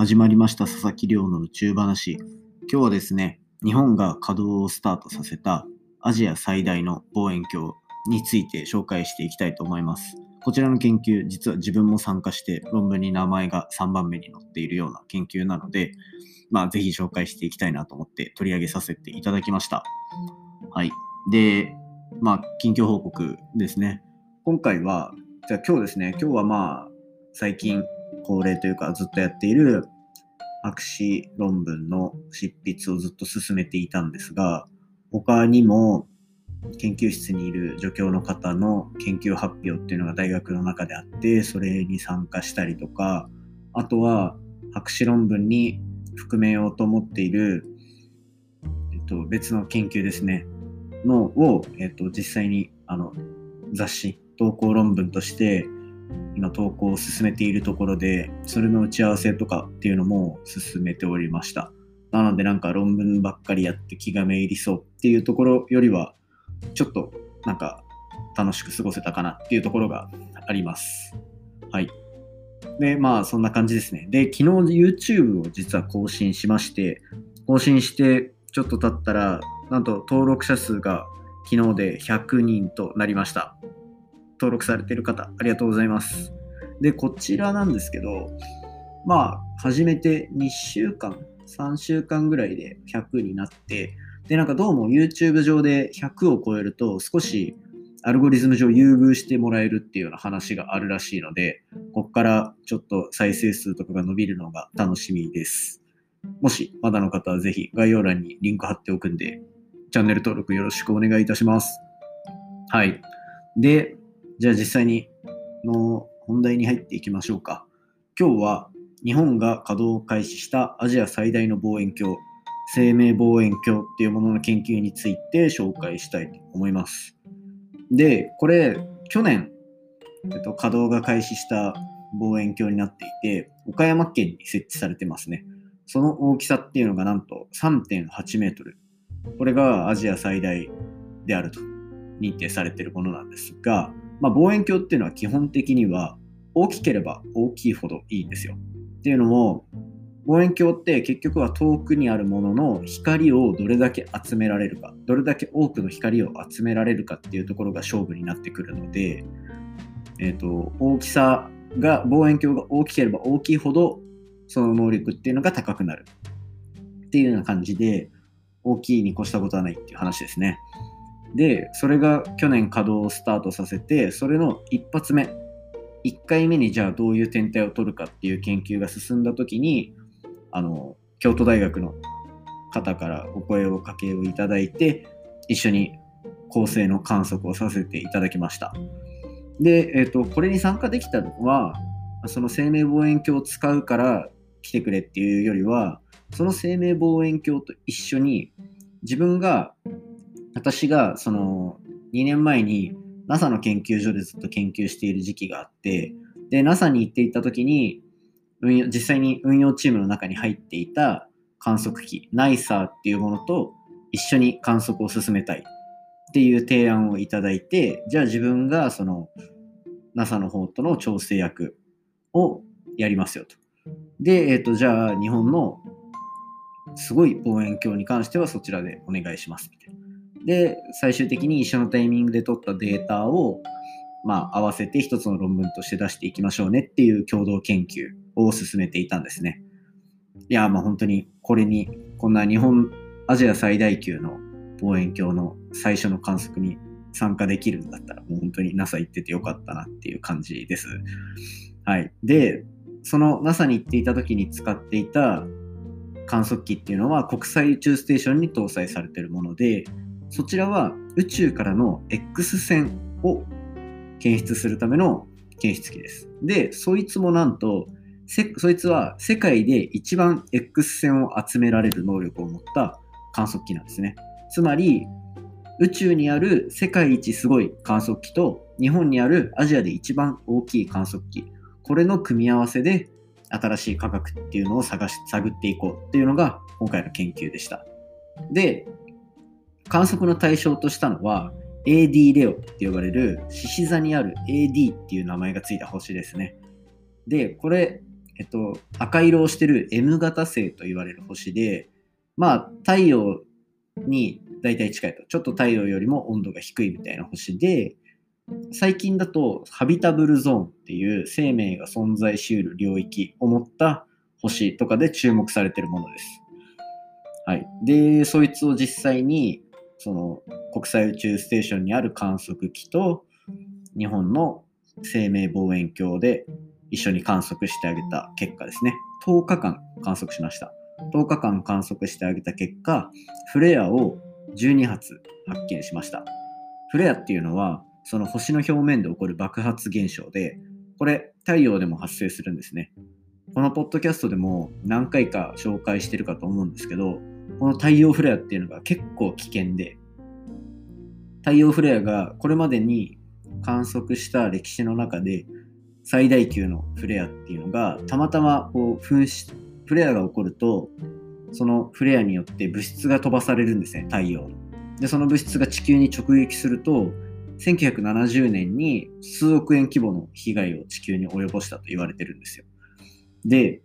始まりました佐々木亮の宇宙話。今日はですね、日本が稼働をスタートさせたアジア最大の望遠鏡について紹介していきたいと思います。こちらの研究、実は自分も参加して論文に名前が3番目に載っているような研究なので、まあ、ぜひ紹介していきたいなと思って取り上げさせていただきました。はい。で、まあ、近況報告ですね。今回は、じゃあ今日ですね、今日はまあ、最近恒例というかずっとやっている博士論文の執筆をずっと進めていたんですが、他にも研究室にいる助教の方の研究発表っていうのが大学の中であって、それに参加したりとか、あとは博士論文に含めようと思っている、えっと、別の研究ですね、のを、えっと、実際にあの雑誌、投稿論文として今投稿を進めているところで、それの打ち合わせとかっていうのも進めておりました。なのでなんか論文ばっかりやって気がめいりそうっていうところよりは、ちょっとなんか楽しく過ごせたかなっていうところがあります。はい。で、まあそんな感じですね。で、昨日 YouTube を実は更新しまして、更新してちょっと経ったら、なんと登録者数が昨日で100人となりました。登録されている方、ありがとうございます。で、こちらなんですけど、まあ、始めて2週間、3週間ぐらいで100になって、で、なんかどうも YouTube 上で100を超えると少しアルゴリズム上優遇してもらえるっていうような話があるらしいので、ここからちょっと再生数とかが伸びるのが楽しみです。もしまだの方はぜひ概要欄にリンク貼っておくんで、チャンネル登録よろしくお願いいたします。はい。で、じゃあ実際にの本題に入っていきましょうか。今日は日本が稼働を開始したアジア最大の望遠鏡、生命望遠鏡っていうものの研究について紹介したいと思います。で、これ、去年、えっと、稼働が開始した望遠鏡になっていて、岡山県に設置されてますね。その大きさっていうのがなんと3.8メートル。これがアジア最大であると認定されているものなんですが、まあ、望遠鏡っていうのは基本的には大きければ大きいほどいいんですよ。っていうのも望遠鏡って結局は遠くにあるものの光をどれだけ集められるかどれだけ多くの光を集められるかっていうところが勝負になってくるので、えーと、大きさが望遠鏡が大きければ大きいほどその能力っていうのが高くなるっていうような感じで大きいに越したことはないっていう話ですね。で、それが去年稼働をスタートさせて、それの一発目、1回目にじゃあどういう天体を取るかっていう研究が進んだ時に、あの、京都大学の方からお声をかけをいただいて、一緒に恒星の観測をさせていただきました。で、えっ、と、これに参加できたのは、その生命望遠鏡を使うから来てくれっていうよりは、その生命望遠鏡と一緒に自分が私がその2年前に NASA の研究所でずっと研究している時期があってで NASA に行っていた時に運用実際に運用チームの中に入っていた観測機 NISA っていうものと一緒に観測を進めたいっていう提案をいただいてじゃあ自分がその NASA の方との調整役をやりますよと。で、えっ、ー、と、じゃあ日本のすごい望遠鏡に関してはそちらでお願いしますみたいな。で、最終的に一緒のタイミングで取ったデータを、まあ、合わせて一つの論文として出していきましょうねっていう共同研究を進めていたんですね。いや、まあ本当にこれに、こんな日本、アジア最大級の望遠鏡の最初の観測に参加できるんだったら、もう本当に NASA 行っててよかったなっていう感じです。はい。で、その NASA に行っていた時に使っていた観測機っていうのは国際宇宙ステーションに搭載されてるもので、そちらは宇宙からの X 線を検出するための検出機です。で、そいつもなんと、そいつは世界で一番 X 線を集められる能力を持った観測機なんですね。つまり、宇宙にある世界一すごい観測機と日本にあるアジアで一番大きい観測機、これの組み合わせで新しい科学っていうのを探し探っていこうっていうのが今回の研究でした。で、観測の対象としたのは AD レオって呼ばれる獅子座にある AD っていう名前がついた星ですね。で、これ、えっと、赤色をしてる M 型星と言われる星で、まあ、太陽に大体近いと。ちょっと太陽よりも温度が低いみたいな星で、最近だとハビタブルゾーンっていう生命が存在しうる領域を持った星とかで注目されてるものです。はい。で、そいつを実際にその国際宇宙ステーションにある観測機と日本の生命望遠鏡で一緒に観測してあげた結果ですね。10日間観測しました。10日間観測してあげた結果、フレアを12発発見しました。フレアっていうのは、その星の表面で起こる爆発現象で、これ太陽でも発生するんですね。このポッドキャストでも何回か紹介してるかと思うんですけど、この太陽フレアっていうのが結構危険で、太陽フレアがこれまでに観測した歴史の中で最大級のフレアっていうのがたまたまこう噴出フレアが起こるとそのフレアによって物質が飛ばされるんですね太陽でその物質が地球に直撃すると1970年に数億円規模の被害を地球に及ぼしたと言われてるんですよ。で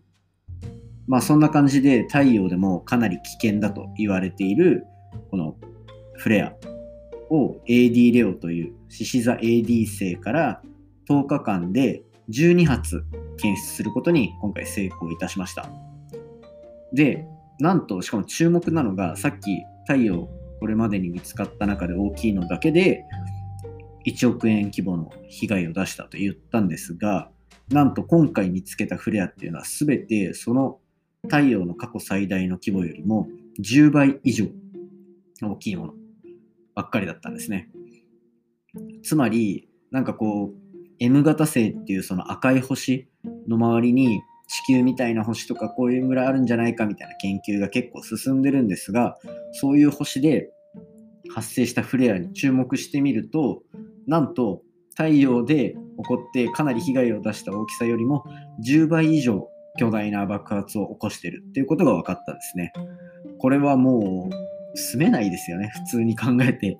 まあそんな感じで太陽でもかなり危険だと言われているこのフレアを AD レオという獅子座 AD 星から10日間で12発検出することに今回成功いたしました。で、なんと、しかも注目なのが、さっき太陽、これまでに見つかった中で大きいのだけで、1億円規模の被害を出したと言ったんですが、なんと今回見つけたフレアっていうのは全てその太陽の過去最大の規模よりも10倍以上大きいものばっかりだったんですね。つまり、なんかこう、M 型星っていうその赤い星の周りに地球みたいな星とかこういうぐらいあるんじゃないかみたいな研究が結構進んでるんですがそういう星で発生したフレアに注目してみるとなんと太陽で起こってかなり被害を出した大きさよりも10倍以上巨大な爆発を起こしてるっていうことが分かったんですね。これはもう住めないですよね普通に考えて。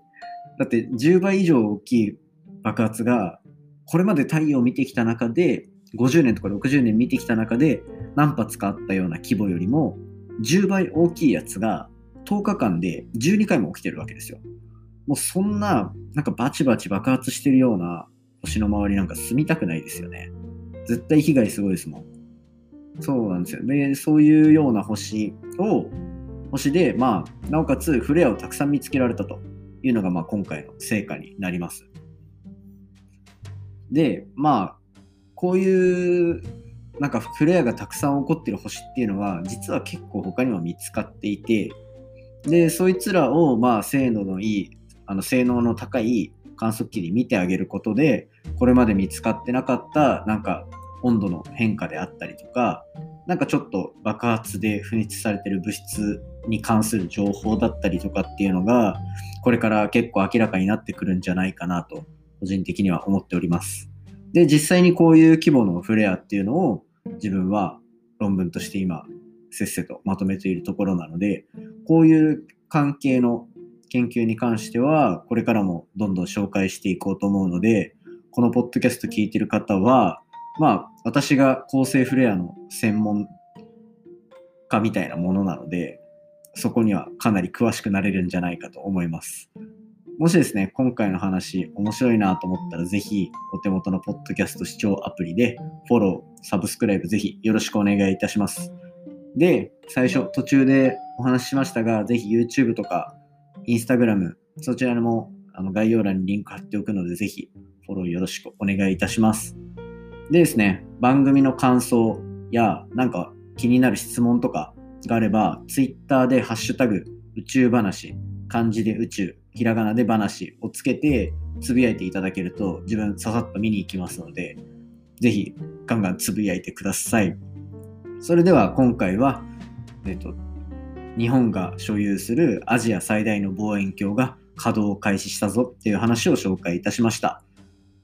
だって10倍以上大きい爆発がこれまで太陽を見てきた中で50年とか60年見てきた中で何発かあったような規模よりも10倍大きいやつが10日間で12回も起きてるわけですよ。もうそんななんかバチバチ爆発してるような星の周りなんか住みたくないですよね。絶対被害すごいですもん。そうなんですよ。で、そういうような星を、星で、まあ、なおかつフレアをたくさん見つけられたというのが、まあ、今回の成果になります。で、まあ、こういうなんかフレアがたくさん起こってる星っていうのは実は結構他にも見つかっていてでそいつらをまあ精度のいいあの性能の高い観測器に見てあげることでこれまで見つかってなかったなんか温度の変化であったりとかなんかちょっと爆発で噴出されてる物質に関する情報だったりとかっていうのがこれから結構明らかになってくるんじゃないかなと個人的には思っております。で、実際にこういう規模のフレアっていうのを自分は論文として今、せっせとまとめているところなので、こういう関係の研究に関しては、これからもどんどん紹介していこうと思うので、このポッドキャスト聞いてる方は、まあ、私が構成フレアの専門家みたいなものなので、そこにはかなり詳しくなれるんじゃないかと思います。もしですね、今回の話面白いなと思ったら、ぜひお手元のポッドキャスト視聴アプリでフォロー、サブスクライブぜひよろしくお願いいたします。で、最初途中でお話ししましたが、ぜひ YouTube とか Instagram、そちらもあの概要欄にリンク貼っておくので、ぜひフォローよろしくお願いいたします。でですね、番組の感想やなんか気になる質問とかがあれば、Twitter でハッシュタグ宇宙話、漢字で宇宙、ひらがなで話をつけてつぶやいていただけると自分ささっと見に行きますので、ぜひガンガンつぶやいてください。それでは今回は、えっと、日本が所有するアジア最大の望遠鏡が稼働を開始したぞっていう話を紹介いたしました。